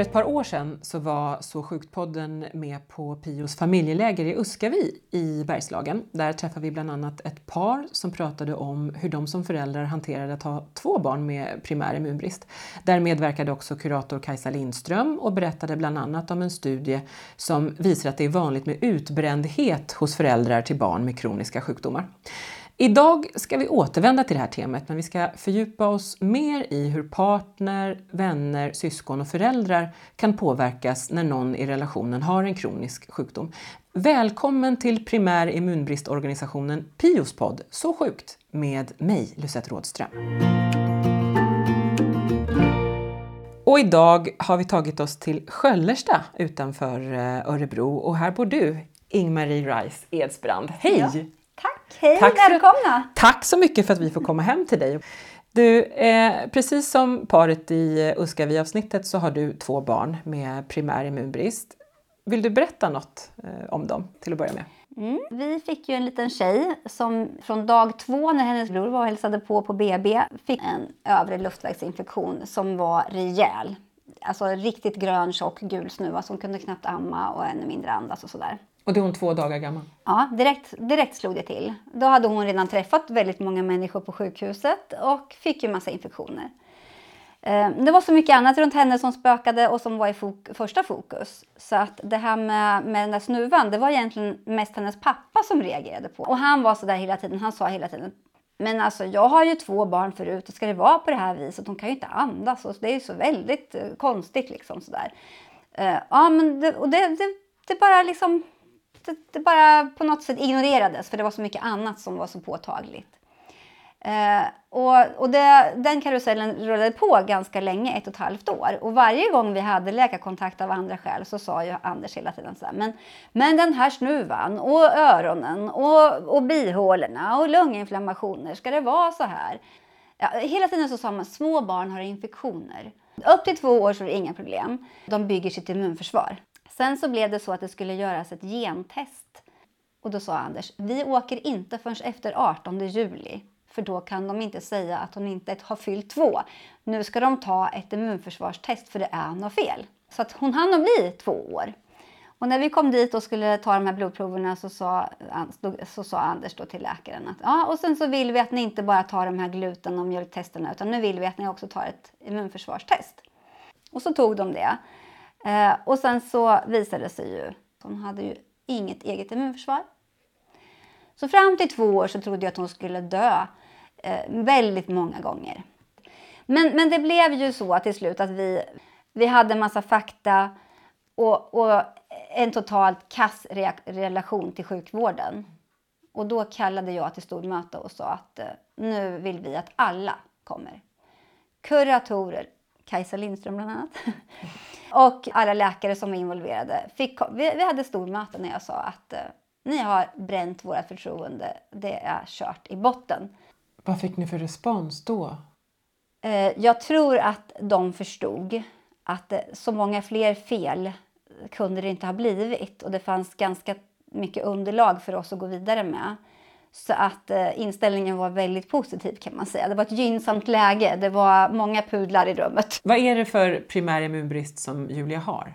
För ett par år sedan så var Så sjukt-podden med på Pios familjeläger i Uskavi i Bergslagen. Där träffade vi bland annat ett par som pratade om hur de som föräldrar hanterade att ha två barn med primär immunbrist. Där medverkade också kurator Kajsa Lindström och berättade bland annat om en studie som visar att det är vanligt med utbrändhet hos föräldrar till barn med kroniska sjukdomar. Idag ska vi återvända till det här temat men vi ska fördjupa oss mer i hur partner, vänner, syskon och föräldrar kan påverkas när någon i relationen har en kronisk sjukdom. Välkommen till primär immunbristorganisationen Pios podd Så sjukt med mig, Lucette Rådström. Och idag har vi tagit oss till Sköllersta utanför eh, Örebro och här bor du, Ingmarie Rice Edsbrand. Hej! Ja. Hej, tack välkomna! För, tack så mycket för att vi får komma hem till dig. Du, eh, precis som paret i Uskavi-avsnittet så har du två barn med primär immunbrist. Vill du berätta något eh, om dem till att börja med? Mm. Vi fick ju en liten tjej som från dag två när hennes bror var och hälsade på på BB fick en övre luftvägsinfektion som var rejäl. Alltså riktigt grön, tjock, gul snuva som kunde knappt amma och ännu mindre andas och sådär. Och då är hon två dagar gammal? Ja, direkt, direkt slog det till. Då hade hon redan träffat väldigt många människor på sjukhuset och fick ju massa infektioner. Ehm, det var så mycket annat runt henne som spökade och som var i fok första fokus. Så att det här med, med den där snuvan, det var egentligen mest hennes pappa som reagerade på. Och han var så där hela tiden, han sa hela tiden men alltså jag har ju två barn förut och ska det vara på det här viset? De kan ju inte andas och det är ju så väldigt eh, konstigt liksom sådär. Uh, ehm, ja men det, och det, det, det bara liksom det, det, bara på något sätt ignorerades för det var så mycket annat som var så påtagligt. Eh, och och det, den karusellen rullade på ganska länge, ett och ett halvt år. Och varje gång vi hade läkarkontakt av andra skäl så sa ju Anders hela tiden så här, men, men den här snuvan och öronen och, och bihålorna och lunginflammationer, ska det vara så här? Ja, hela tiden så sa man små barn har infektioner. Upp till två år så är det inga problem. De bygger sitt immunförsvar. Sen så blev det så att det skulle göras ett gentest. Och då sa Anders, vi åker inte förrän efter 18 juli. För då kan de inte säga att hon inte har fyllt två. Nu ska de ta ett immunförsvarstest för det är något fel. Så att hon hann att bli två år. Och när vi kom dit och skulle ta de här blodproverna så sa, så sa Anders då till läkaren att ja, och sen så vill vi att ni inte bara tar de här gluten och mjölktesterna utan nu vill vi att ni också tar ett immunförsvarstest. Och så tog de det. Eh, och sen så visade det sig ju att hon hade ju inget eget immunförsvar. Så fram till två år så trodde jag att hon skulle dö eh, väldigt många gånger. Men, men det blev ju så till slut att vi, vi hade en massa fakta och, och en totalt kass relation till sjukvården. Och då kallade jag till stormöte och sa att eh, nu vill vi att alla kommer. Kuratorer, Kajsa Lindström bland annat. Och alla läkare som var involverade. Fick, vi, vi hade stormöte när jag sa att eh, ni har bränt vårt förtroende. Det är kört i botten. Vad fick ni för respons då? Eh, jag tror att de förstod att eh, så många fler fel kunde det inte ha blivit. Och det fanns ganska mycket underlag för oss att gå vidare med. Så att eh, inställningen var väldigt positiv kan man säga. Det var ett gynnsamt läge. Det var många pudlar i rummet. Vad är det för primär immunbrist som Julia har?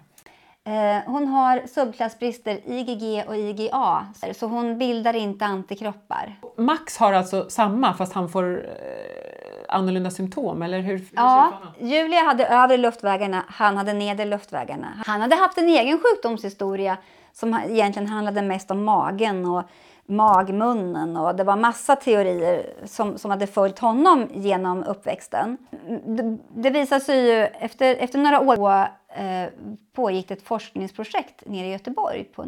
Eh, hon har subklassbrister IgG och IgA, så hon bildar inte antikroppar. Max har alltså samma fast han får eh, annorlunda symptom, eller hur? hur ja, Julia hade övre luftvägarna, han hade nedre luftvägarna. Han hade haft en egen sjukdomshistoria som egentligen handlade mest om magen och magmunnen och det var massa teorier som, som hade följt honom genom uppväxten. Det, det visade sig ju efter, efter några år eh, pågick ett forskningsprojekt nere i Göteborg på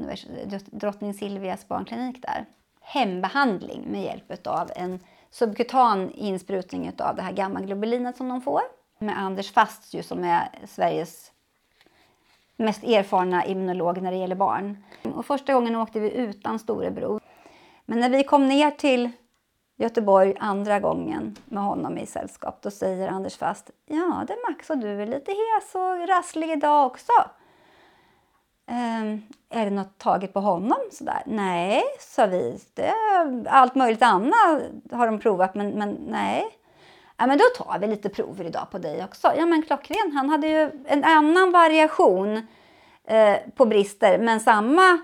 Drottning Silvias barnklinik där. Hembehandling med hjälp av en subkutan insprutning av det här gammaglobulinet som de får. Med Anders Fast ju, som är Sveriges mest erfarna immunolog när det gäller barn. Och första gången åkte vi utan storebror. Men när vi kom ner till Göteborg andra gången med honom i sällskap, då säger Anders Fast Ja, det är Max och du är lite hes och rasslig idag också. Ehm, är det något taget på honom? Sådär. Nej, sa vi. Det, allt möjligt annat har de provat, men, men nej. Ja, men då tar vi lite prover idag på dig också. Ja, men klockren. Han hade ju en annan variation eh, på brister, men samma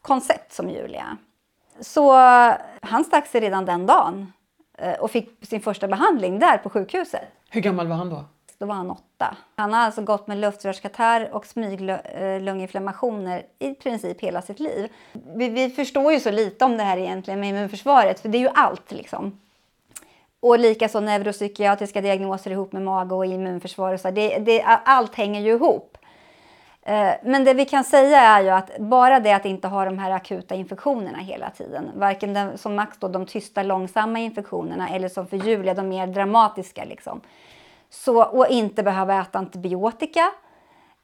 koncept som Julia. Så han stack sig redan den dagen eh, och fick sin första behandling där på sjukhuset. Hur gammal var han då? Då var han åtta. Han har alltså gått med luftrörskatarr och smyglunginflammationer i princip hela sitt liv. Vi, vi, förstår ju så lite om det här egentligen med immunförsvaret, för det är ju allt liksom. Och likaså neuropsykiatriska diagnoser ihop med mage och immunförsvar. Och så. Det, det, allt hänger ju ihop. Eh, men det vi kan säga är ju att bara det att inte ha de här akuta infektionerna hela tiden, varken den, som Max då, de tysta långsamma infektionerna eller som för Julia de mer dramatiska. Liksom. Så, och inte behöva äta antibiotika,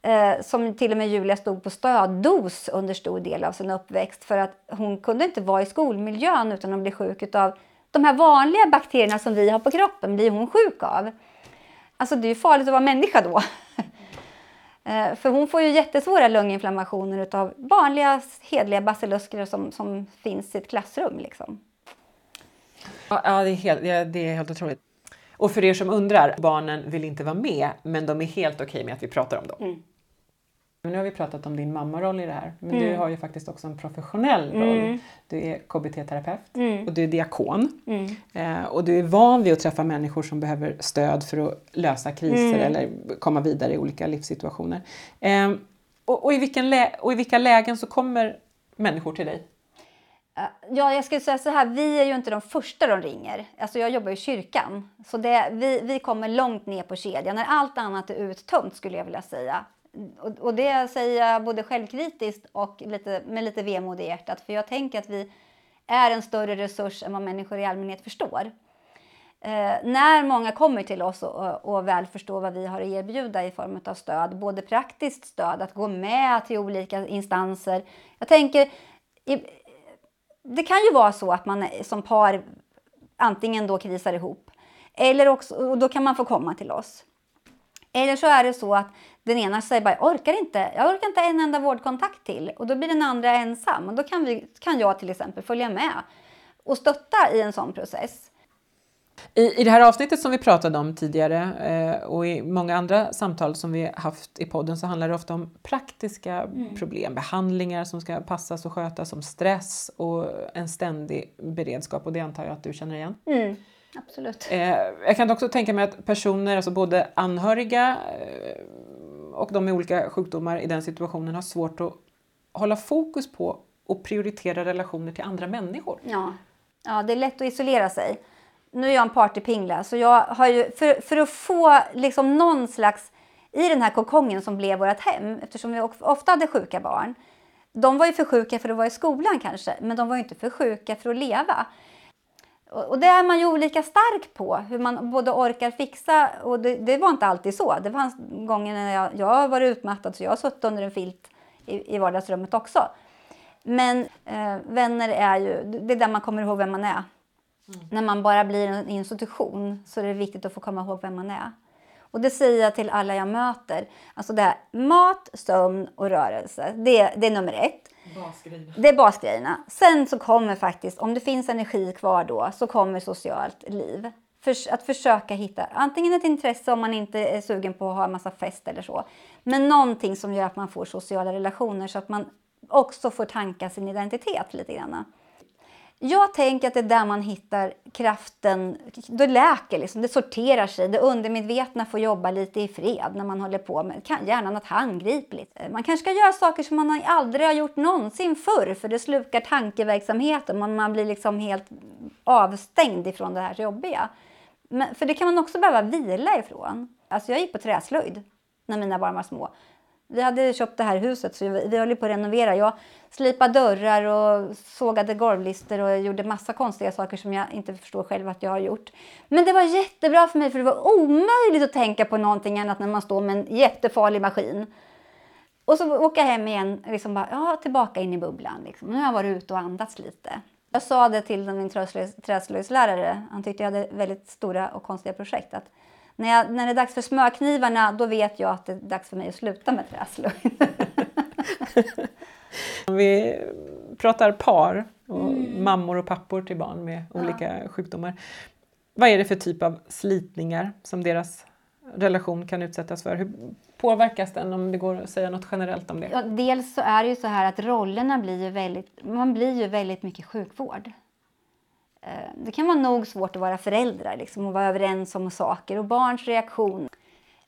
eh, som till och med Julia stod på stöddos under stor del av sin uppväxt för att hon kunde inte vara i skolmiljön utan att bli sjuk av de här vanliga bakterierna som vi har på kroppen blir hon sjuk av. Alltså det är ju farligt att vara människa då. Eh, för hon får ju jättesvåra lunginflammationer av vanliga hedliga basilusker som, som finns i ett klassrum. Liksom. Ja, det är, helt, det är helt otroligt. Och för er som undrar, barnen vill inte vara med men de är helt okej okay med att vi pratar om dem. Mm. Nu har vi pratat om din mammaroll i det här, men mm. du har ju faktiskt också en professionell roll. Mm. Du är KBT-terapeut mm. och du är diakon. Mm. Eh, och du är van vid att träffa människor som behöver stöd för att lösa kriser mm. eller komma vidare i olika livssituationer. Eh, och, och, i vilken och i vilka lägen så kommer människor till dig? Ja, jag skulle säga så här, vi är ju inte de första de ringer. Alltså jag jobbar i kyrkan. Så det, vi, vi kommer långt ner på kedjan. När allt annat är uttömt skulle jag vilja säga och, och det säger jag både självkritiskt och lite, med lite vemod i hjärtat. För jag tänker att vi är en större resurs än vad människor i allmänhet förstår. Eh, när många kommer till oss och, och, väl förstår vad vi har att erbjuda i form av stöd, både praktiskt stöd, att gå med till olika instanser. Jag tänker, i, det kan ju vara så att man som par antingen då krisar ihop, eller också, och då kan man få komma till oss. Eller så är det så att den ena säger bara, jag orkar inte, jag orkar inte en enda vårdkontakt till. Och då blir den andra ensam. Och då kan, vi, kan jag till exempel följa med och stötta i en sån process. I, I det här avsnittet som vi pratade om tidigare eh, och i många andra samtal som vi haft i podden så handlar det ofta om praktiska mm. problem, behandlingar som ska passas och skötas, som stress och en ständig beredskap och det antar jag att du känner igen. Mm. Absolut. Eh, jag kan också tänka mig att personer, alltså både anhöriga eh, och de med olika sjukdomar i den situationen har svårt att hålla fokus på och prioritera relationer till andra människor. Ja, ja det är lätt att isolera sig. Nu är jag en partypingla så jag har ju, för, för att få liksom någon slags, i den här kokongen som blev vårt hem, eftersom vi ofta hade sjuka barn. De var ju för sjuka för att vara i skolan kanske, men de var inte för sjuka för att leva. Och det är man ju olika stark på, hur man både orkar fixa och det, det var inte alltid så. Det fanns gånger när jag, jag varit utmattad så jag har suttit under en filt i, i vardagsrummet också. Men eh, vänner är ju, det är där man kommer ihåg vem man är. Mm. När man bara blir en institution så är det viktigt att få komma ihåg vem man är. Och det säger jag till alla jag möter. Alltså det här, mat, sömn och rörelse, det, det är nummer ett. Basgrejerna. Det är basgrejerna. Sen så kommer faktiskt, om det finns energi kvar då, så kommer socialt liv. För, att försöka hitta antingen ett intresse om man inte är sugen på att ha en massa fest eller så. Men någonting som gör att man får sociala relationer så att man också får tanka sin identitet lite grann. Jag tänker att det är där man hittar kraften. Det läker, liksom, det sorterar sig. Det undermedvetna får jobba lite i fred när man håller på med gärna något handgripligt. Man kanske ska göra saker som man aldrig har gjort någonsin förr för det slukar tankeverksamheten. Man, man blir liksom helt avstängd ifrån det här jobbiga. Men, för det kan man också behöva vila ifrån. Alltså jag gick på träslöjd när mina barn var små. Vi hade köpt det här huset så vi, vi höll på att renovera. Jag slipade dörrar och sågade golvlister och gjorde massa konstiga saker som jag inte förstår själv att jag har gjort. Men det var jättebra för mig för det var omöjligt att tänka på någonting annat när man står med en jättefarlig maskin. Och så åka hem igen, liksom bara, ja, tillbaka in i bubblan. Liksom. Nu har jag varit ute och andats lite. Jag sa det till min träslöjdslärare, han tyckte jag hade väldigt stora och konstiga projekt. Att när, jag, när det är dags för smörknivarna, då vet jag att det är dags för mig att sluta med träslöjd. Om vi pratar par och mm. mammor och pappor till barn med olika ja. sjukdomar. Vad är det för typ av slitningar som deras relation kan utsättas för? Hur påverkas den om det går att säga något generellt om det? Ja, dels så är det ju så här att rollerna blir ju väldigt, man blir ju väldigt mycket sjukvård. Eh, det kan vara nog svårt att vara föräldrar liksom, och vara överens om saker och barns reaktion.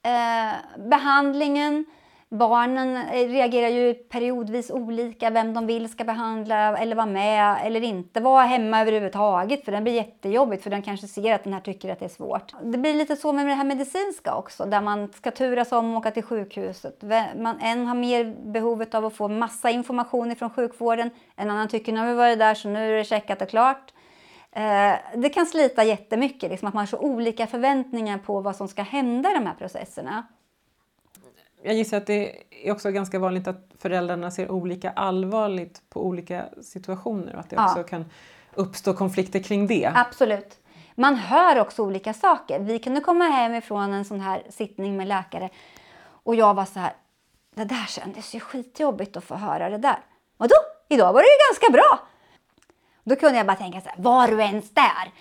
Eh, behandlingen Barnen eh, reagerar ju periodvis olika, vem de vill ska behandla eller vara med eller inte vara hemma överhuvudtaget. För den blir jättejobbigt för den kanske ser att den här tycker att det är svårt. Det blir lite så med det här medicinska också där man ska turas om och åka till sjukhuset. Man, en har mer behovet av att få massa information från sjukvården. En annan tycker nu har vi varit där så nu är det checkat och klart. Eh, det kan slita jättemycket, liksom att man har så olika förväntningar på vad som ska hända i de här processerna jag gissar att det är också ganska vanligt att föräldrarna ser olika allvarligt på olika situationer och att det ja. också kan uppstå konflikter kring det. Absolut. Man hör också olika saker. Vi kunde komma hem ifrån en sån här sittning med läkare och jag var så här, det där kändes ju skitjobbigt att få höra det där. Och då, idag var det ju ganska bra. Då kunde jag bara tänka så här, var du ens där?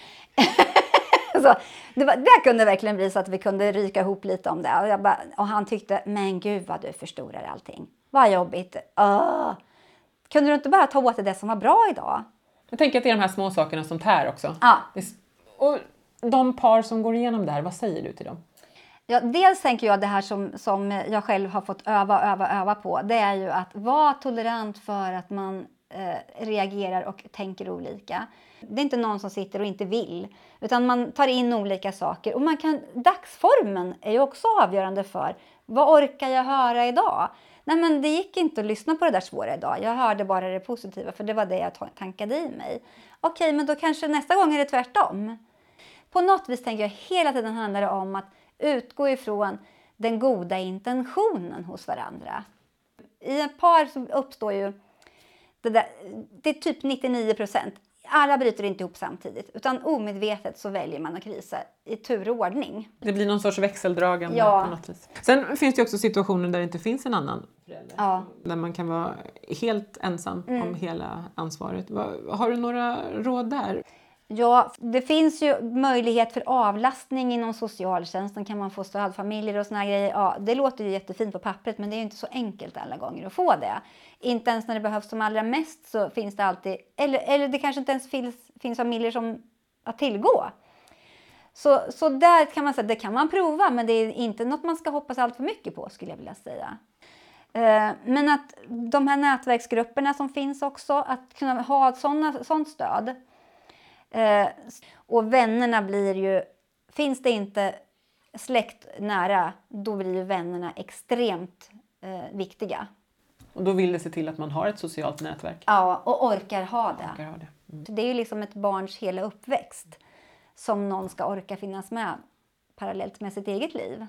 så, det, var, det kunde verkligen bli så att vi kunde ryka ihop lite om det. Och, bara, och han tyckte, men gud vad du förstorar allting. Vad jobbigt. Uh. Kunde du inte bara ta åt dig det som var bra idag? Jag tänker att det är de här små sakerna som tär också. Ja. Och de par som går igenom det här, vad säger du till dem? Ja, dels tänker jag det här som, som jag själv har fått öva, öva, öva på. Det är ju att vara tolerant för att man eh, reagerar och tänker olika. Det är inte någon som sitter och inte vill, utan man tar in olika saker. Och man kan, dagsformen är ju också avgörande för vad orkar jag höra idag? Nej, men det gick inte att lyssna på det där svåra idag. Jag hörde bara det positiva, för det var det jag tankade i mig. Okej, men då kanske nästa gång är det tvärtom. På något vis tänker jag hela tiden handlar det om att utgå ifrån den goda intentionen hos varandra. I ett par så uppstår ju det, där, det är typ 99 procent alla bryter inte ihop samtidigt utan omedvetet så väljer man att krisa i tur och ordning. Det blir någon sorts växeldragande ja. på något vis. Sen finns det också situationer där det inte finns en annan förälder. Ja. Där man kan vara helt ensam mm. om hela ansvaret. Har du några råd där? Ja, det finns ju möjlighet för avlastning inom socialtjänsten. Kan man få stödfamiljer och såna grejer. Ja, det låter ju jättefint på pappret men det är inte så enkelt alla gånger att få det. Inte ens när det behövs som allra mest så finns det alltid, eller, eller det kanske inte ens finns, finns familjer som att tillgå. Så, så där kan man säga, det kan man prova men det är inte något man ska hoppas allt för mycket på skulle jag vilja säga. Eh, men att de här nätverksgrupperna som finns också, att kunna ha ett sådant stöd Eh, och vännerna blir ju, finns det inte släkt nära, då blir ju vännerna extremt eh, viktiga. Och då vill det se till att man har ett socialt nätverk? Ja, och orkar ha det. Orkar ha det. Mm. det är ju liksom ett barns hela uppväxt som någon ska orka finnas med parallellt med sitt eget liv.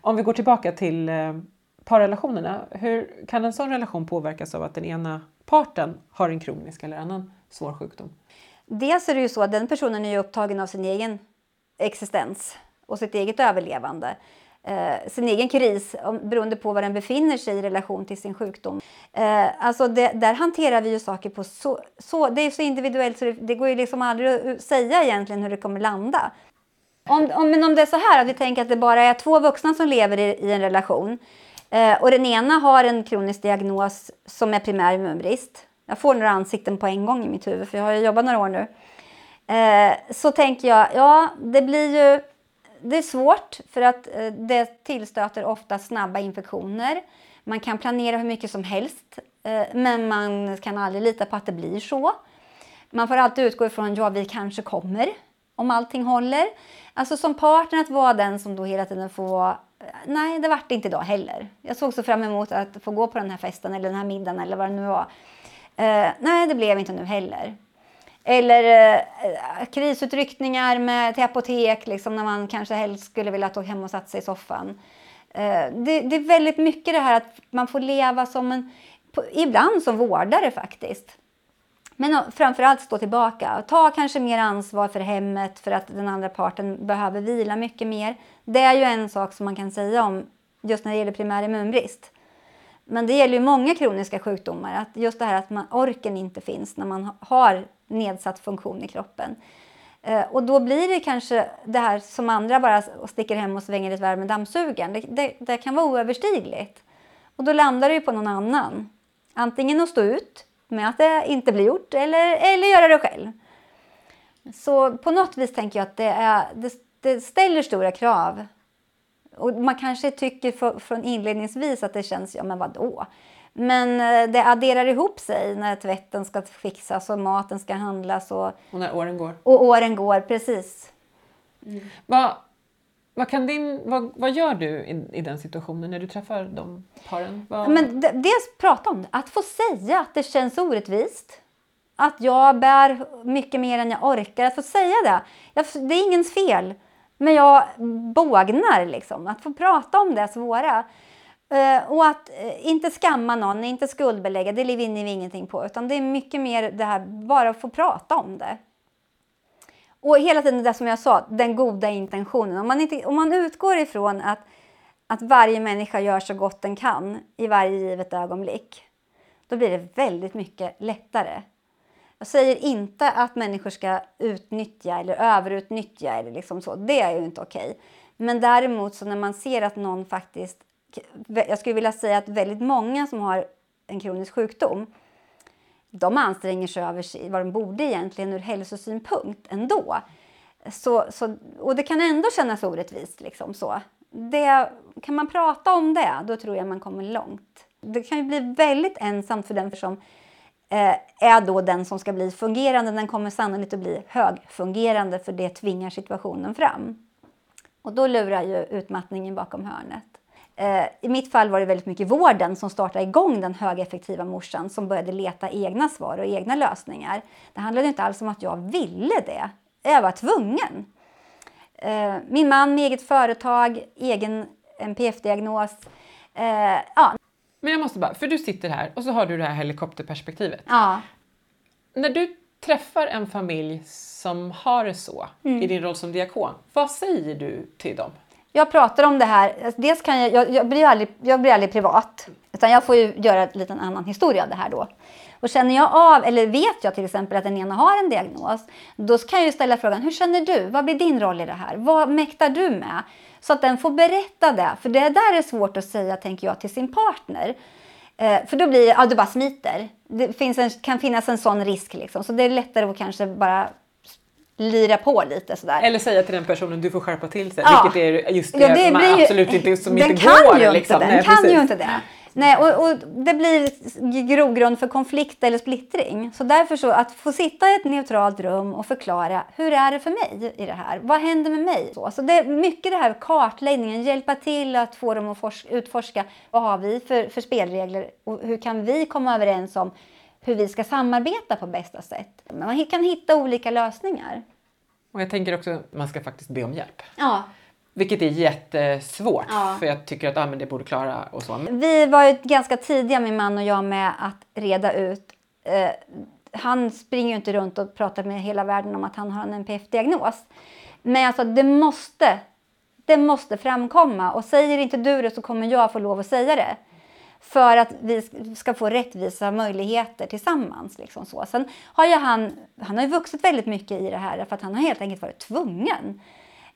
Om vi går tillbaka till eh, parrelationerna, hur kan en sån relation påverkas av att den ena parten har en kronisk eller annan svår sjukdom? Dels är det ju så att den personen är upptagen av sin egen existens och sitt eget överlevande. Eh, sin egen kris beroende på var den befinner sig i relation till sin sjukdom. Eh, alltså det, där hanterar vi ju saker på så, så, det är så individuellt så det, det, går ju liksom aldrig att eh, säga egentligen hur det kommer landa. Om, om, men om det är så här att vi tänker att det bara är två vuxna som lever i, i en relation eh, och den ena har en kronisk diagnos som är primär immunbrist jag får några ansikten på en gång i mitt huvud för jag har ju jobbat några år nu. Eh, så tänker jag, ja det blir ju det är svårt för att eh, det tillstöter ofta snabba infektioner. Man kan planera hur mycket som helst eh, men man kan aldrig lita på att det blir så. Man får alltid utgå ifrån ja vi kanske kommer om allting håller. Alltså som partner att vara den som då hela tiden får eh, Nej, det vart inte idag heller. Jag såg så fram emot att få gå på den här festen eller den här middagen eller vad det nu var. Eh, nej, det blev inte nu heller. Eller eh, krisutryckningar med, till apotek liksom, när man kanske helst skulle vilja ta hem och satt sig i soffan. Eh, det, det, är väldigt mycket det här att man får leva som en, på, ibland som vårdare faktiskt. Men framförallt stå tillbaka. Ta kanske mer ansvar för hemmet för att den andra parten behöver vila mycket mer. Det är ju en sak som man kan säga om just när det gäller primär immunbrist. Men det gäller ju många kroniska sjukdomar, att just det här att man, orken inte finns när man har nedsatt funktion i kroppen. Eh, och då blir det kanske det här som andra bara sticker hem och svänger ett varv med dammsugaren. Det, det, det kan vara oöverstigligt. Och då landar det ju på någon annan. Antingen att stå ut med att det inte blir gjort eller, eller göra det själv. Så på något vis tänker jag att det, är, det, det ställer stora krav. Och man kanske tycker för, från inledningsvis att det känns, ja men vadå? Men eh, det adderar ihop sig när tvätten ska fixas och maten ska handlas. Och, och när åren går. Och åren går, precis. Mm. Vad, vad, kan din, vad, vad gör du i, i den situationen när du träffar de paren? Vad... Men dels prata om det, att få säga att det känns orättvist. Att jag bär mycket mer än jag orkar. Att få säga det. Jag, det är ingens fel. Men jag bågnar liksom. Att få prata om det svåra. Eh, och att eh, inte skamma någon, inte skuldbelägga, det vinner vi ingenting på. Utan det är mycket mer det här, bara att få prata om det. Och hela tiden det som jag sa, den goda intentionen. Om man, inte, om man utgår ifrån att, att varje människa gör så gott den kan i varje givet ögonblick. Då blir det väldigt mycket lättare. Jag säger inte att människor ska utnyttja eller överutnyttja eller liksom så. Det är ju inte okej. Men däremot så när man ser att någon faktiskt jag skulle vilja säga att väldigt många som har en kronisk sjukdom de anstränger sig över sig, vad de borde egentligen ur hälsosynpunkt ändå. Så, så, och det kan ändå kännas orättvist. Liksom så. Det, kan man prata om det, då tror jag man kommer långt. Det kan ju bli väldigt ensamt för den som Eh, är då den som ska bli fungerande. Den kommer sannolikt att bli högfungerande för det tvingar situationen fram. Och då lurar ju utmattningen bakom hörnet. Eh, I mitt fall var det väldigt mycket vården som startade igång den högeffektiva morsan som började leta egna svar och egna lösningar. Det handlade inte alls om att jag ville det. Jag var tvungen. Eh, min man med eget företag, egen NPF-diagnos. Ja. Men jag måste bara, för du sitter här och så har du det här helikopterperspektivet. Ja. När du träffar en familj som har det så mm. i din roll som diakon, vad säger du till dem? Jag pratar om det här, alltså, dels kan jag, jag, jag, blir aldrig, jag blir aldrig privat, utan jag får ju göra en liten annan historia av det här då. Och känner jag av, eller vet jag till exempel att den ena har en diagnos, då kan jag ju ställa frågan, hur känner du? Vad blir din roll i det här? Vad mäktar du med? Så att den får berätta det, för det där är svårt att säga, tänker jag, till sin partner. Eh, för då blir det, ja du bara smiter. Det finns en, kan finnas en sån risk liksom, så det är lättare att kanske bara lira på lite sådär. Eller säga till den personen du får skärpa till sig, ja. vilket är just det, ja, det man ju, absolut inte, som den inte kan går. Ju liksom. inte, den Nej, kan precis. ju inte det. Nej, och, och, det blir grogrund för konflikt eller splittring. Så därför så att få sitta i ett neutralt rum och förklara hur är det för mig i det här? Vad händer med mig? Så alltså det är mycket det här kartläggningen, hjälpa till att få dem att utforska vad har vi för, för spelregler och hur kan vi komma överens om hur vi ska samarbeta på bästa sätt. Man kan hitta olika lösningar. Och jag tänker också att man ska faktiskt be om hjälp. Ja. Vilket är jättesvårt, ja. för jag tycker att ah, men det borde klara och så. Vi var ju ganska tidiga, min man och jag, med att reda ut. Eh, han springer ju inte runt och pratar med hela världen om att han har en NPF-diagnos. Men alltså, det måste, det måste framkomma. Och säger inte du det så kommer jag få lov att säga det. För att vi ska få rättvisa möjligheter tillsammans. Liksom så. Sen har ju han, han har ju vuxit väldigt mycket i det här för att han har helt enkelt varit tvungen.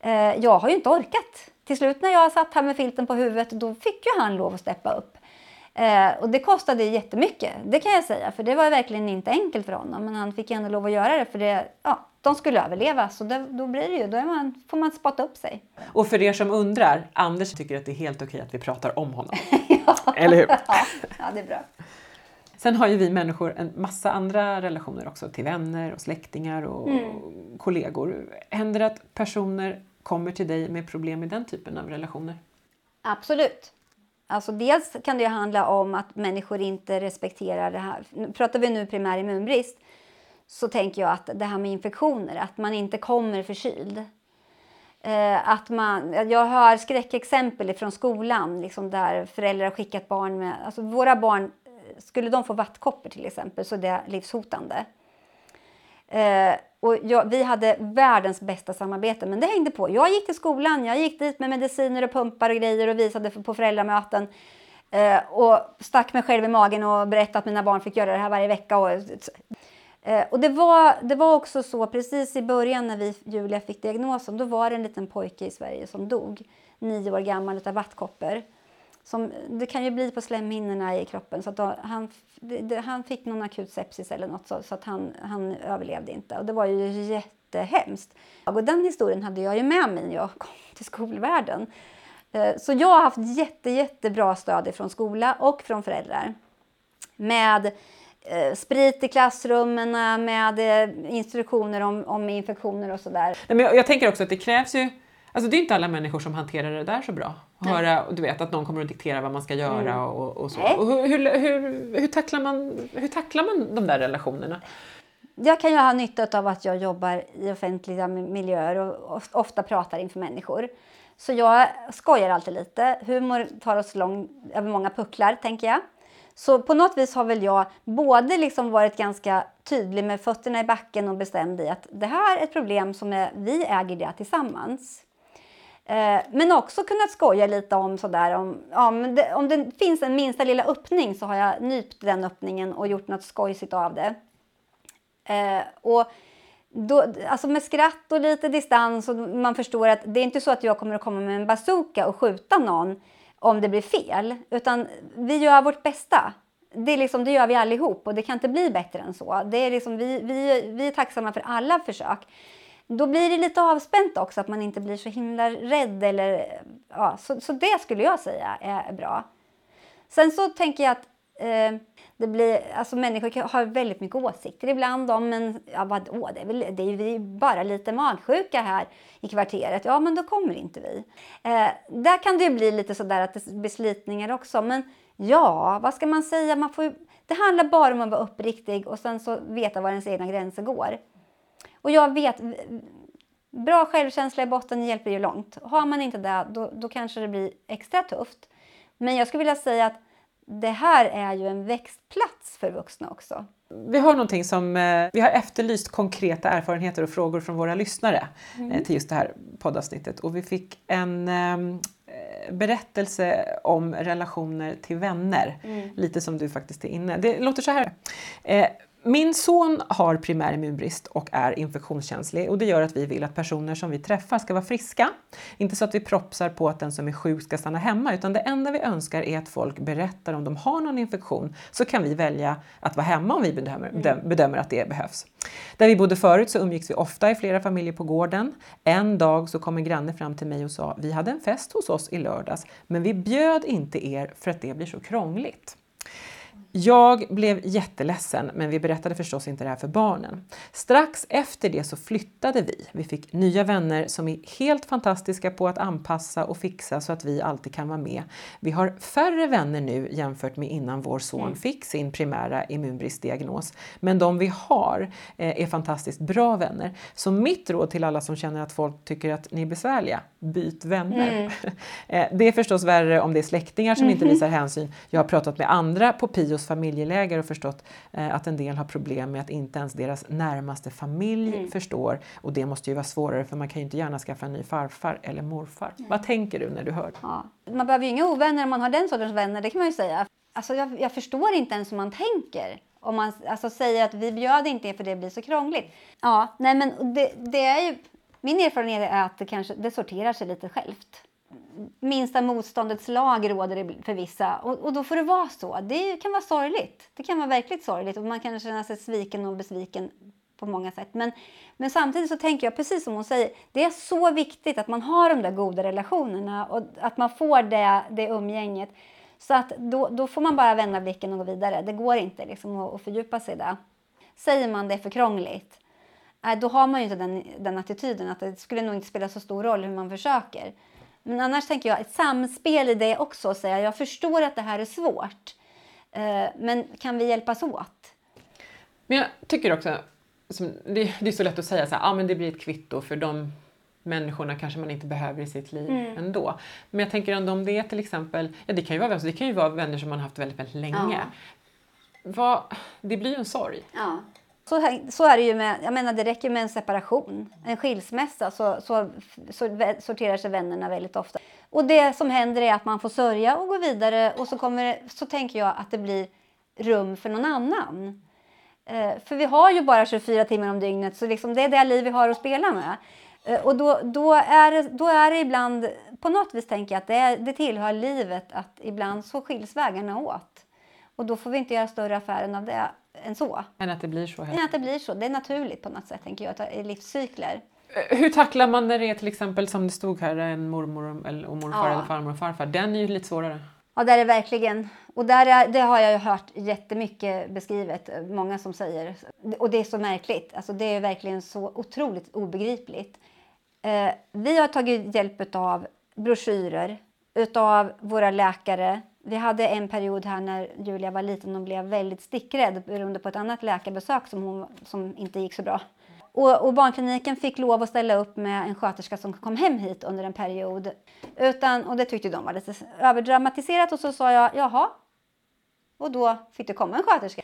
Eh, jag har ju inte orkat. Till slut när jag satt här med filten på huvudet då fick ju han lov att steppa upp. Eh, och det kostade jättemycket, det kan jag säga. För det var verkligen inte enkelt för honom. Men han fick ändå lov att göra det för det, ja, de skulle överleva. Så det, då blir det ju, då man, får man spotta upp sig. Och för er som undrar, Anders tycker att det är helt okej att vi pratar om honom. ja. Eller hur? ja, ja, det är bra. Sen har ju vi människor en massa andra relationer också till vänner och släktingar och mm. kollegor. Händer det att personer kommer till dig med problem i den typen av relationer? Absolut. Alltså dels kan det handla om att människor inte respekterar det här. Pratar vi nu primär immunbrist så tänker jag att det här med infektioner, att man inte kommer förkyld. Eh, att man, jag hör skräckexempel från skolan liksom där föräldrar har skickat barn med... Alltså våra barn, skulle de få vattkoppor till exempel så är det livshotande. Eh, och jag, vi hade världens bästa samarbete, men det hängde på. Jag gick till skolan, jag gick dit med mediciner och pumpar och grejer och visade på föräldramöten. Eh, och stack mig själv i magen och berättade att mina barn fick göra det här varje vecka. Och, Eh, och det var, det var också så precis i början när vi, Julia fick diagnosen, då var det en liten pojke i Sverige som dog, nio år gammal av vattkoppor. Som, det kan ju bli på slemhinnorna i kroppen så att då, han, det, han fick någon akut sepsis eller något så, så att han, han överlevde inte och det var ju jättehemskt. Och den historien hade jag ju med mig när jag kom till skolvärlden. Eh, så jag har haft jätte, jättebra stöd från skola och från föräldrar. Med eh, sprit i klassrummen, med eh, instruktioner om, om infektioner och sådär. jag, jag tänker också att det krävs ju Alltså det är inte alla människor som hanterar det där så bra. Höra, du vet, att någon kommer att diktera vad man ska göra mm. och, och, så. Och hur, hur, hur, hur, tacklar man, hur tacklar man de där relationerna? Jag kan ju ha nytta av att jag jobbar i offentliga miljöer och ofta pratar inför människor. Så jag skojar alltid lite. Humor tar oss lång, över många pucklar, tänker jag. Så på något vis har väl jag både liksom varit ganska tydlig med fötterna i backen och bestämd i att det här är ett problem som är, vi äger det tillsammans. Eh, men också kunnat skoja lite om sådär om, ja, det, om det finns en minsta lilla öppning så har jag nypt den öppningen och gjort något skojsigt av det. Eh, och då, alltså med skratt och lite distans och man förstår att det är inte så att jag kommer att komma med en bazooka och skjuta någon om det blir fel, utan vi gör vårt bästa. Det, är liksom, det gör vi allihop och det kan inte bli bättre än så. Det är liksom, vi, vi, vi är tacksamma för alla försök. Då blir det lite avspänt också, att man inte blir så himla rädd. Eller, ja, så, så det skulle jag säga är bra. Sen så tänker jag att eh, det blir, alltså människor har väldigt mycket åsikter ibland om men ja, vadå, det är, väl, det är vi bara lite magsjuka här i kvarteret. Ja, men då kommer inte vi. Eh, där kan det ju bli lite sådär att det blir slitningar också. Men ja, vad ska man säga? Man får, det handlar bara om att vara uppriktig och sen så veta var ens egna gränser går. Och jag vet, bra självkänsla i botten hjälper ju långt. Har man inte det, då, då kanske det blir extra tufft. Men jag skulle vilja säga att det här är ju en växtplats för vuxna också. Vi har någonting som, eh, vi har efterlyst konkreta erfarenheter och frågor från våra lyssnare mm. Eh, till just det här poddavsnittet och vi fick en eh, berättelse om relationer till vänner. Mm. Lite som du faktiskt är inne. Det låter så här. Min son har primär immunbrist och är infektionskänslig och det gör att vi vill att personer som vi träffar ska vara friska. Inte så att vi propsar på att den som är sjuk ska stanna hemma utan det enda vi önskar är att folk berättar om de har någon infektion så kan vi välja att vara hemma om vi bedömer, mm. bedömer att det behövs. Där vi bodde förut så umgicks vi ofta i flera familjer på gården. En dag så kom en granne fram till mig och sa vi hade en fest hos oss i lördags men vi bjöd inte er för att det blir så krångligt. Jag blev jätteledsen, men vi berättade förstås inte det här för barnen. Strax efter det så flyttade vi. Vi fick nya vänner som är helt fantastiska på att anpassa och fixa så att vi alltid kan vara med. Vi har färre vänner nu jämfört med innan vår son mm. fick sin primära immunbristdiagnos. Men de vi har eh, är fantastiskt bra vänner. Så mitt råd till alla som känner att folk tycker att ni är besvärliga, byt vänner. Mm. Eh, det är förstås värre om det är släktingar som mm inte visar hänsyn. Jag har pratat med andra på Pios familjeläger och förstått eh, att en del har problem med att inte ens deras närmaste familj mm. förstår. Och det måste ju vara svårare för man kan ju inte gärna skaffa en ny farfar eller morfar. Mm. Vad tänker du när du hör? Ja. Man behöver ju inga ovänner om man har den sortens vänner, det kan man ju säga. Alltså jag, jag förstår inte ens hur man tänker om man alltså, säger att vi bjöd inte er för det blir så krångligt. Ja, nej men det, det är ju, min erfarenhet är att det kanske det sorterar sig lite självt minsta motståndets lag råder för vissa. Och, och, då får det vara så. Det kan vara sorgligt. Det kan vara verkligt sorgligt och man kan känna sig sviken och besviken på många sätt. Men, men samtidigt så tänker jag, precis som hon säger, det är så viktigt att man har de där goda relationerna och att man får det, det umgänget. Så att då, då får man bara vända blicken och gå vidare. Det går inte liksom att, att fördjupa sig där. Säger man det är för krångligt, eh, då har man ju inte den, den attityden att det skulle nog inte spela så stor roll hur man försöker. Men annars tänker jag ett samspel i det också. Säga, jag förstår att det här är svårt. Eh, men kan vi hjälpas åt? Men jag tycker också, det, är så lätt att säga så här, ah, men det blir ett kvitto för de människorna kanske man inte behöver i sitt liv mm. ändå. Men jag tänker ändå om det är till exempel, ja det kan ju vara, det kan ju vara vänner som man haft väldigt, väldigt länge. Ja. Vad, det blir ju en sorg. Ja. Så, så är det ju med, jag menar det räcker med en separation, en skilsmässa så, så, så sorterar sig vännerna väldigt ofta. Och det som händer är att man får sörja och gå vidare och så, kommer, så tänker jag att det blir rum för någon annan. Eh, för vi har ju bara 24 timmar om dygnet så liksom det är det liv vi har att spela med. Eh, och då, då, är det, då är det ibland, på något vis tänker jag att det, är, det tillhör livet att ibland så skiljs vägarna åt. Och då får vi inte göra större affären av det än så. Än att det blir så. Än att det blir så. Det är naturligt på något sätt tänker jag, i livscykler. Eh, hur tacklar man när det är till exempel som det stod här, en mormor eller, och morfar Ja. eller farmor och farfar? Den är ju lite svårare. Ja, där är verkligen. Och där är, det har jag ju hört jättemycket beskrivet. Många som säger. Och det är så märkligt. Alltså det är verkligen så otroligt obegripligt. Eh, vi har tagit hjälp av broschyrer, utav våra läkare. Vi hade en period här när Julia var liten och blev väldigt stickrädd beroende på ett annat läkarbesök som, hon, som inte gick så bra. Och, och barnkliniken fick lov att ställa upp med en sköterska som kom hem hit under en period. Utan, och det tyckte de var lite överdramatiserat och så sa jag jaha. Och då fick det komma en sköterska.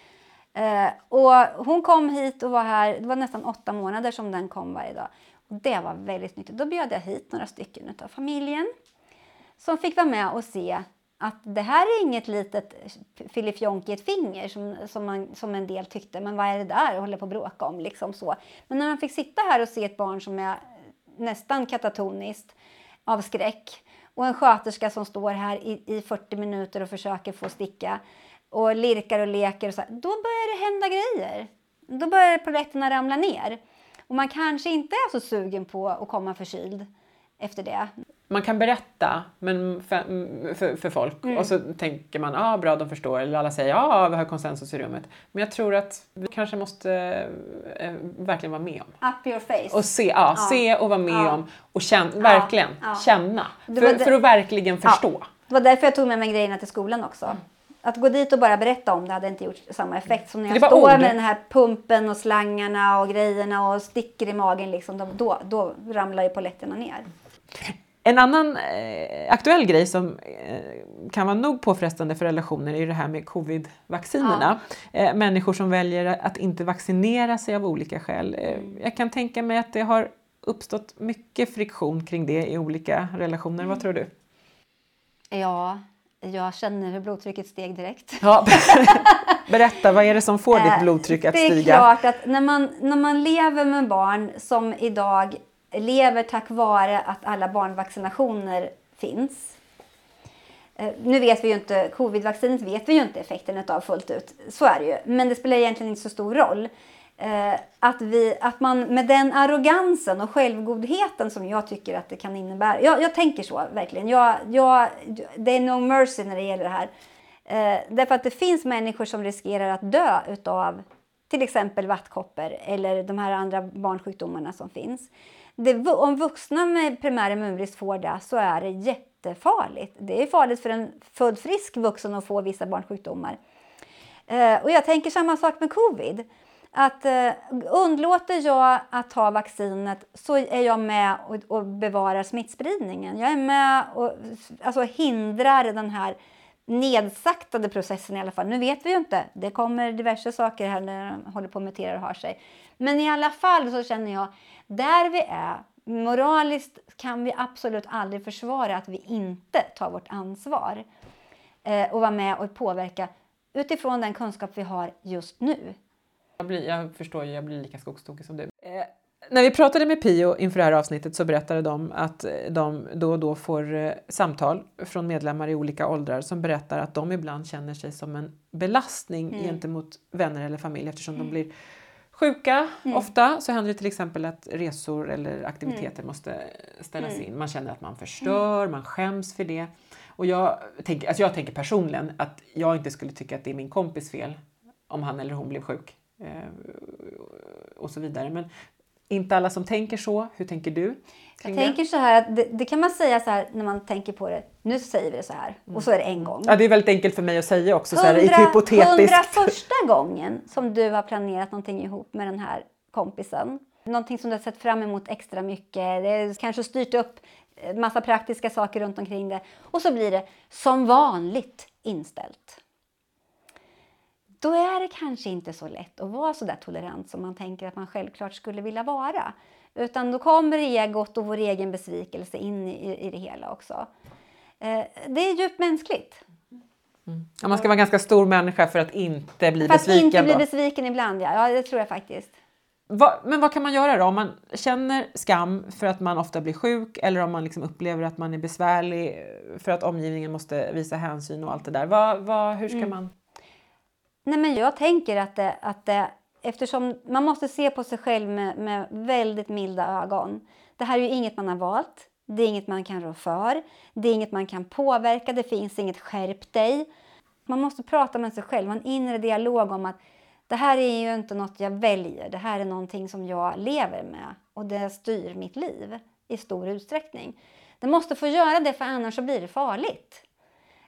Eh, och hon kom hit och var här, det var nästan åtta månader som den kom varje dag. Och det var väldigt nyttigt. Då bjöd jag hit några stycken av familjen som fick vara med och se att det här är inget litet filifjonk i ett finger som, som, man, som en del tyckte. Men vad är det där och håller på att bråka om? Liksom så. Men när man fick sitta här och se ett barn som är nästan katatoniskt av skräck och en sköterska som står här i, i 40 minuter och försöker få sticka och lirkar och leker och så här, då börjar det hända grejer. Då börjar polletterna ramla ner. Och man kanske inte är så sugen på att komma förkyld efter det. Man kan berätta men för, för, för folk Mm. och så tänker man ah, bra de förstår eller alla säger ja vi har konsensus i rummet. Men jag tror att vi kanske måste eh, verkligen vara med om. Up your face. Och se, ja, se och vara med Ja. om och känna, verkligen ja. känna. För, för att verkligen förstå. Det var därför jag tog med mig grejerna till skolan också. Att gå dit och bara berätta om det hade inte gjort samma effekt som när jag står ord. med den här pumpen och slangarna och grejerna och sticker i magen. Liksom, då, då, ramlar ju polletterna ner. En annan eh, aktuell grej som eh, kan vara nog påfrestande för relationer är det här med covid-vaccinerna. Eh, människor som väljer att inte vaccinera sig av olika skäl. Eh, jag kan tänka mig att det har uppstått mycket friktion kring det i olika relationer. Vad tror du? Ja, jag känner hur blodtrycket steg direkt. Ja. Berätta, vad är det som får ditt Eh, blodtryck att det är stiga? klart att när man, när man lever med barn som idag lever tack vare att alla barnvaccinationer finns. Eh, nu vet vi ju inte, covidvaccinet vet vi ju inte effekten av fullt ut. Så är det ju. Men det spelar egentligen inte så stor roll. Eh, att, vi, att man med den arrogansen och självgodheten som jag tycker att det kan innebära. Jag, jag tänker så verkligen. Jag, jag, det är no mercy när det gäller det här. Eh, därför att det finns människor som riskerar att dö utav till exempel vattkoppor eller de här andra barnsjukdomarna som finns. Det, om vuxna med primär immunbrist får det så är det jättefarligt. Det är farligt för en född frisk vuxen att få vissa barnsjukdomar. Eh, och jag tänker samma sak med covid. Att eh, undlåter jag att ta vaccinet så är jag med och, och bevarar smittspridningen. Jag är med och alltså, hindrar den här nedsaktade processen i alla fall. Nu vet vi ju inte. Det kommer diverse saker här när de håller på att mutera och har sig. Men i alla fall så känner jag, där vi är, moraliskt kan vi absolut aldrig försvara att vi inte tar vårt ansvar eh, och vara med och påverka utifrån den kunskap vi har just nu. Jag, blir, jag förstår ju, jag blir lika skogstokig som du. Eh, när vi pratade med Pio inför det här avsnittet så berättade de att eh, de då och då får eh, samtal från medlemmar i olika åldrar som berättar att de ibland känner sig som en belastning gentemot vänner eller familj eftersom de blir sjuka. Ofta så händer det till exempel att resor eller aktiviteter måste ställas in. Man känner att man förstör, man skäms för det. Och jag tänker, alltså jag tänker personligen att jag inte skulle tycka att det är min kompis fel om han eller hon blev sjuk. Eh, och så vidare. Men inte alla som tänker så. Hur tänker du? Jag tänker så här, det, det kan man säga så här när man tänker på det. Nu säger vi det så här och så är det en gång. Ja, det är väldigt enkelt för mig att säga också, så här, hypotetiskt... hundra första gången som du har planerat någonting ihop med den här kompisen. Någonting som du har sett fram emot extra mycket. Det är kanske styrt upp massa praktiska saker runt omkring det. Och så blir det som vanligt inställt. Då är det kanske inte så lätt att vara så där tolerant som man tänker att man självklart skulle vilja vara. Utan då kommer egot och vår egen besvikelse in i, i det hela också. Eh, det är djupt mänskligt. Mm. Ja, man ska vara en ganska stor människa för att inte bli För att besviken. inte bli då. besviken ibland, ja. ja. Det tror jag faktiskt. Va, men vad kan man göra då om man känner skam för att man ofta blir sjuk eller om man liksom upplever att man är besvärlig för att omgivningen måste visa hänsyn och allt det där. Va, va, hur ska Mm. man? Nej, men jag tänker att, det, att det, eftersom man måste se på sig själv med, med väldigt milda ögon. Det här är ju inget man har valt. Det är inget man kan rå för. Det är inget man kan påverka. Det finns inget skärp dig. Man måste prata med sig själv, ha en inre dialog om att det här är ju inte något jag väljer. Det här är någonting som jag lever med och det styr mitt liv i stor utsträckning. Det måste få göra det för annars så blir det farligt.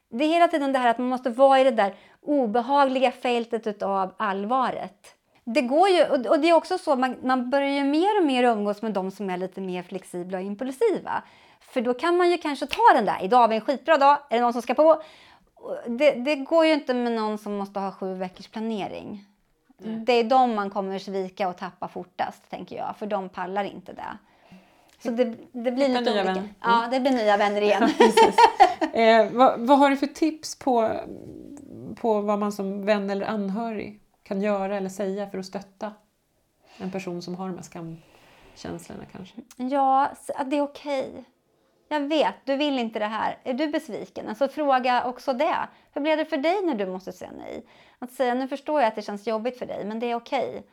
Det är hela tiden det här att man måste vara i det där obehagliga fältet utav allvaret. Det går ju, och det är också så, man, man börjar ju mer och mer umgås med de som är lite mer flexibla och impulsiva. För då kan man ju kanske ta den där, idag har vi en skitbra dag, är det någon som ska på? Det, det går ju inte med någon som måste ha sju veckors planering. Det är de man kommer svika och tappa fortast, tänker jag, för de pallar inte det. Så det, det blir Hitta lite nya olika. vänner. Mm. Ja, det blir nya vänner igen. Eh, vad, vad har du för tips på, på vad man som vän eller anhörig kan göra eller säga för att stötta en person som har de här skamkänslorna kanske? Ja, det är okej. Jag vet, du vill inte det här. Är du besviken? Alltså fråga också det. Hur blev det för dig när du måste säga nej? Att säga, nu förstår jag att det känns jobbigt för dig, men det är okej.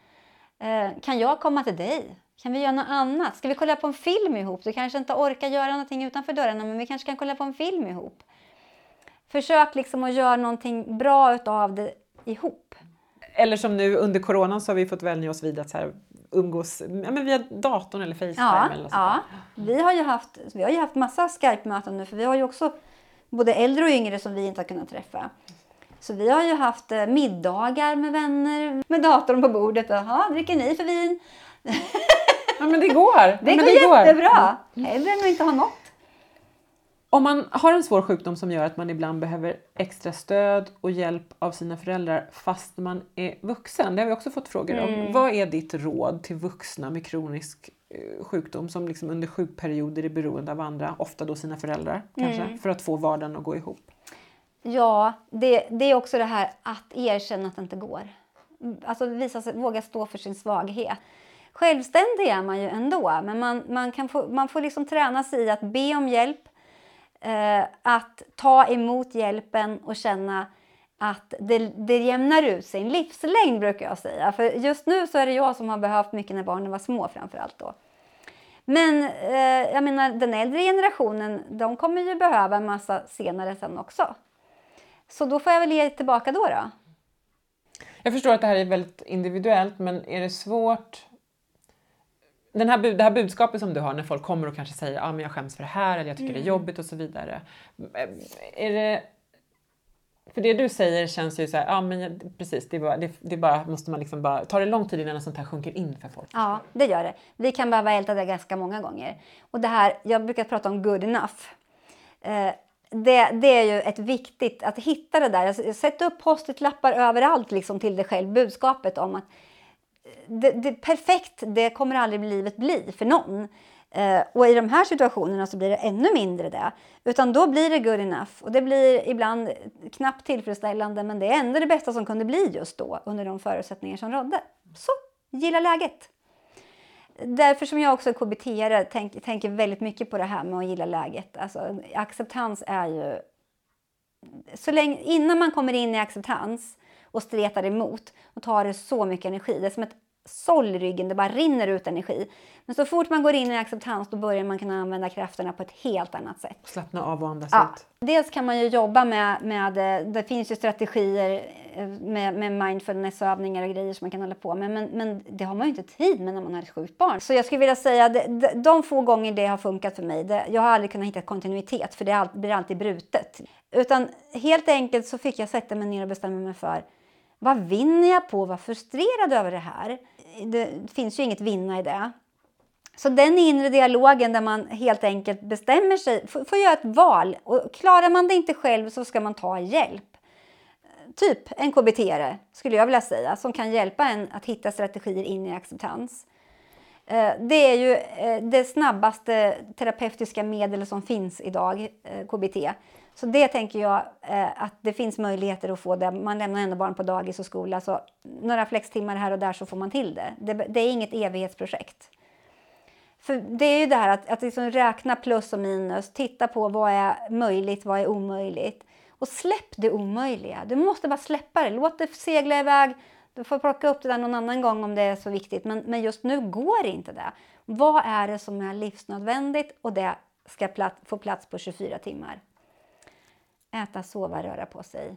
Eh, kan jag komma till dig? Kan vi göra något annat? Ska vi kolla på en film ihop? Du kanske inte orkar göra någonting utanför dörrarna, men vi kanske kan kolla på en film ihop. Försök liksom att göra någonting bra utav det ihop. Eller som nu under coronan så har vi fått vänja oss vid att så här umgås ja, men via datorn eller Facetime. Ja, eller sånt ja. Vi har ju haft, vi har ju haft massa Skype-möten nu för vi har ju också både äldre och yngre som vi inte har kunnat träffa. Så vi har ju haft eh, middagar med vänner med datorn på bordet. Jaha, dricker ni för vin? Ja men det går! Det men går jättebra! Hellre än att inte ha något. Om man har en svår sjukdom som gör att man ibland behöver extra stöd och hjälp av sina föräldrar fast man är vuxen, det har vi också fått frågor om. Mm. Vad är ditt råd till vuxna med kronisk eh, sjukdom som liksom under sjukperioder är beroende av andra, ofta då sina föräldrar kanske, Mm. för att få vardagen att gå ihop? Ja, det, det är också det här att erkänna att det inte går. Alltså visa sig, våga stå för sin svaghet. Självständig är man ju ändå, men man, man, kan få, man får liksom träna sig i att be om hjälp, eh, att ta emot hjälpen och känna att det, det jämnar ut sin livslängd brukar jag säga. För just nu så är det jag som har behövt mycket när barnen var små framförallt då. Men eh, jag menar den äldre generationen, de kommer ju behöva en massa senare sen också. Så då får jag väl ge tillbaka då. då. Jag förstår att det här är väldigt individuellt men är det svårt den här, det här budskapet som du har när folk kommer och kanske säger att ah, men jag skäms för det här eller jag tycker det är jobbigt och så vidare. Är det, för det du säger känns ju så här, ja men precis, det bara, det, det bara, måste man liksom bara, tar det lång tid innan sånt här sjunker in för folk? Ja, det gör det. Vi kan behöva älta det ganska många gånger. Och det här, jag brukar prata om good enough. Eh, det, det är ju ett viktigt, att hitta det där. Alltså, Sätt upp post-it-lappar överallt liksom, till dig själv. Budskapet om att det, det, perfekt, det kommer aldrig livet bli för någon. Eh, och i de här situationerna så blir det ännu mindre det. Utan då blir det good enough. Och det blir ibland knappt tillfredsställande men det är ändå det bästa som kunde bli just då under de förutsättningar som rådde. Så, gilla läget. Därför som jag också är KBT-are tänk, tänker väldigt mycket på det här med att gilla läget. Alltså, acceptans är ju... Så länge, innan man kommer in i acceptans och stretar emot och tar det så mycket energi. Det är som ett såll i ryggen, det bara rinner ut energi. Men så fort man går in i acceptans då börjar man kunna använda krafterna på ett helt annat sätt. Slappna av och andas Ja, ut. dels kan man ju jobba med, med det finns ju strategier eh, med, med mindfulnessövningar och grejer som man kan hålla på med. Men, men det har man ju inte tid med när man har ett sjukt barn. Så jag skulle vilja säga de, de, få gånger det har funkat för mig, det, jag har aldrig kunnat hitta kontinuitet för det blir alltid brutet. Utan helt enkelt så fick jag sätta mig ner och bestämma mig för vad vinner jag på att vara frustrerad över det här? Det finns ju inget vinna i det. Så den inre dialogen där man helt enkelt bestämmer sig, får, får göra ett val. Och klarar man det inte själv så ska man ta hjälp. Typ en KBT-are skulle jag vilja säga, som kan hjälpa en att hitta strategier in i acceptans. Eh, det är ju eh, det snabbaste terapeutiska medel som finns idag, eh, KBT. Så det tänker jag eh, att det finns möjligheter att få det. Man lämnar ändå barn på dagis och skola så några flextimmar här och där så får man till det. Det, det är inget evighetsprojekt. För det är ju det här att, att liksom räkna plus och minus, titta på vad är möjligt, vad är omöjligt. Och släpp det omöjliga. Du måste bara släppa det. Låt det segla iväg. Du får plocka upp det där någon annan gång om det är så viktigt. Men, men just nu går inte det. Vad är det som är livsnödvändigt och det ska plat få plats på 24 timmar? Äta, sova, röra på sig.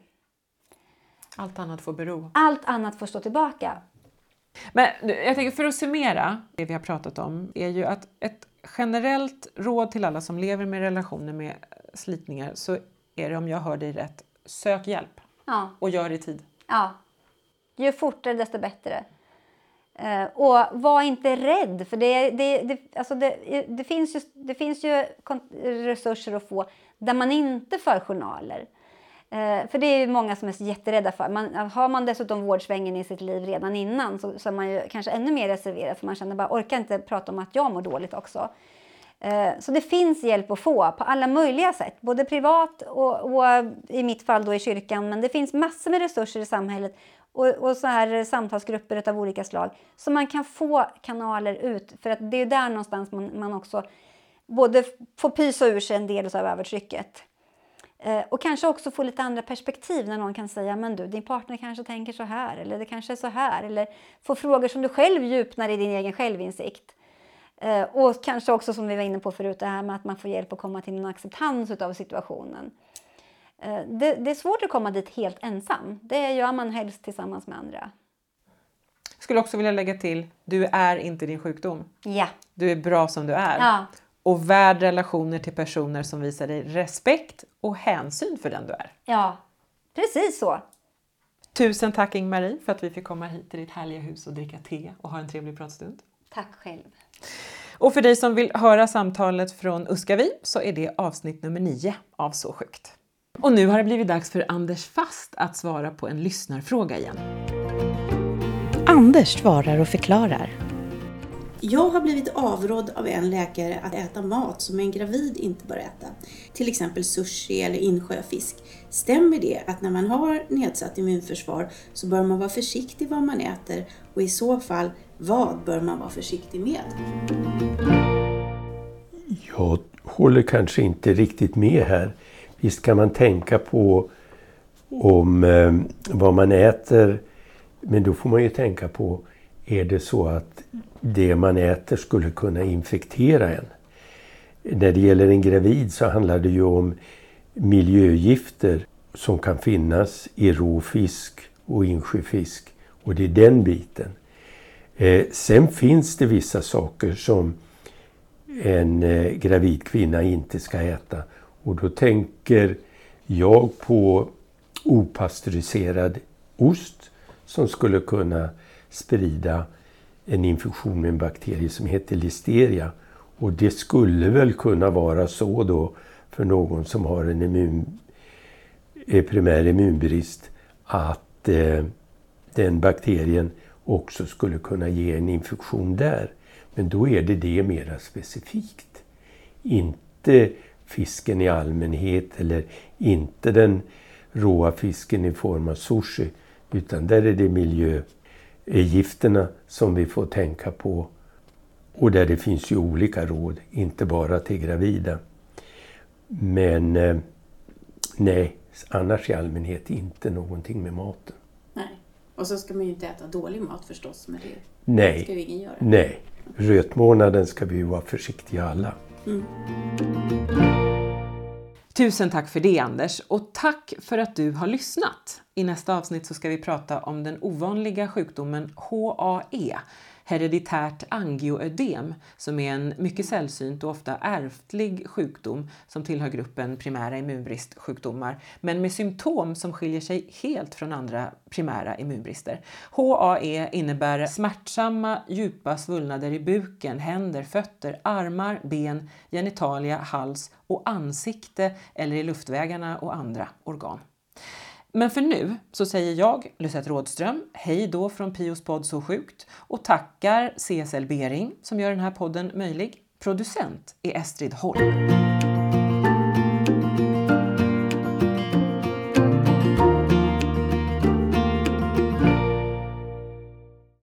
Allt annat får bero. Allt annat får stå tillbaka. Men jag tänker för att summera det vi har pratat om är ju att ett generellt råd till alla som lever med relationer med slitningar så är det om jag hör dig rätt, sök hjälp ja. och gör det i tid. Ja, ju fortare desto bättre. Uh, och var inte rädd, för det, det, det, alltså det, finns ju, det finns ju resurser att få där man inte för journaler. Eh, för det är ju många som är jätterädda för. Man, har man dessutom vårdsvängen i sitt liv redan innan så, så är man ju kanske ännu mer reserverad för man känner bara orkar inte prata om att jag mår dåligt också. Eh, så det finns hjälp att få på alla möjliga sätt, både privat och, och i mitt fall då i kyrkan. Men det finns massor med resurser i samhället och, och så här samtalsgrupper av olika slag. Så man kan få kanaler ut, för att det är där någonstans man, man också både får pysa ur sig en del av övertrycket. Eh, och kanske också få lite andra perspektiv när någon kan säga men du, din partner kanske tänker så här eller det kanske är så här. Eller få frågor som du själv djupnar i din egen självinsikt. Eh, och kanske också som vi var inne på förut, det här med att man får hjälp att komma till en acceptans av situationen. Eh, det, det, är svårt att komma dit helt ensam. Det gör man helst tillsammans med andra. Jag skulle också vilja lägga till, du är inte din sjukdom. Ja. Du är bra som du är. Ja. Och värd relationer till personer som visar dig respekt och hänsyn för den du är. Ja, precis så. Tusen tack Ing-Marie för att vi fick komma hit till ditt härliga hus och dricka te och ha en trevlig pratstund. Tack själv. Och för dig som vill höra samtalet från Uskavi så är det avsnitt nummer nio av Så sjukt. Och nu har det blivit dags för Anders Fast att svara på en lyssnarfråga igen. Anders svarar och förklarar. Jag har blivit avrådd av en läkare att äta mat som en gravid inte bör äta. Till exempel sushi eller insjöfisk. Stämmer det att när man har nedsatt immunförsvar så bör man vara försiktig vad man äter och i så fall vad bör man vara försiktig med? Jag håller kanske inte riktigt med här. Visst kan man tänka på om eh, vad man äter. Men då får man ju tänka på, är det så att det man äter skulle kunna infektera en? När det gäller en gravid så handlar det ju om miljögifter som kan finnas i råfisk och insjöfisk. Och det är den biten. Eh, sen finns det vissa saker som en eh, gravid kvinna inte ska äta. Och då tänker jag på opastöriserad ost som skulle kunna sprida en infektion med en bakterie som heter listeria. Och det skulle väl kunna vara så då för någon som har en immun, eh, primär immunbrist att eh, den bakterien också skulle kunna ge en infektion där. Men då är det det mera specifikt. Inte fisken i allmänhet eller inte den råa fisken i form av sushi. Utan där är det miljö miljögifterna som vi får tänka på. Och där det finns ju olika råd, inte bara till gravida. Men eh, nej, annars i allmänhet inte någonting med maten. Nej, och så ska man ju inte äta dålig mat förstås. Men det nej, ska ju ingen göra. Nej, rötmånaden ska vi ju vara försiktiga alla. Mm. Tusen tack för det Anders och tack för att du har lyssnat. I nästa avsnitt så ska vi prata om den ovanliga sjukdomen HAE hereditärt angioödem som är en mycket sällsynt och ofta ärftlig sjukdom som tillhör gruppen primära immunbristsjukdomar men med symptom som skiljer sig helt från andra primära immunbrister. HAE innebär smärtsamma djupa svullnader i buken, händer, fötter, armar, ben, genitalia, hals och ansikte eller i luftvägarna och andra organ. Men för nu så säger jag, Lysette Rådström, hej då från Pios podd Så sjukt och tackar CSL Bering som gör den här podden möjlig. Producent är Estrid Holm.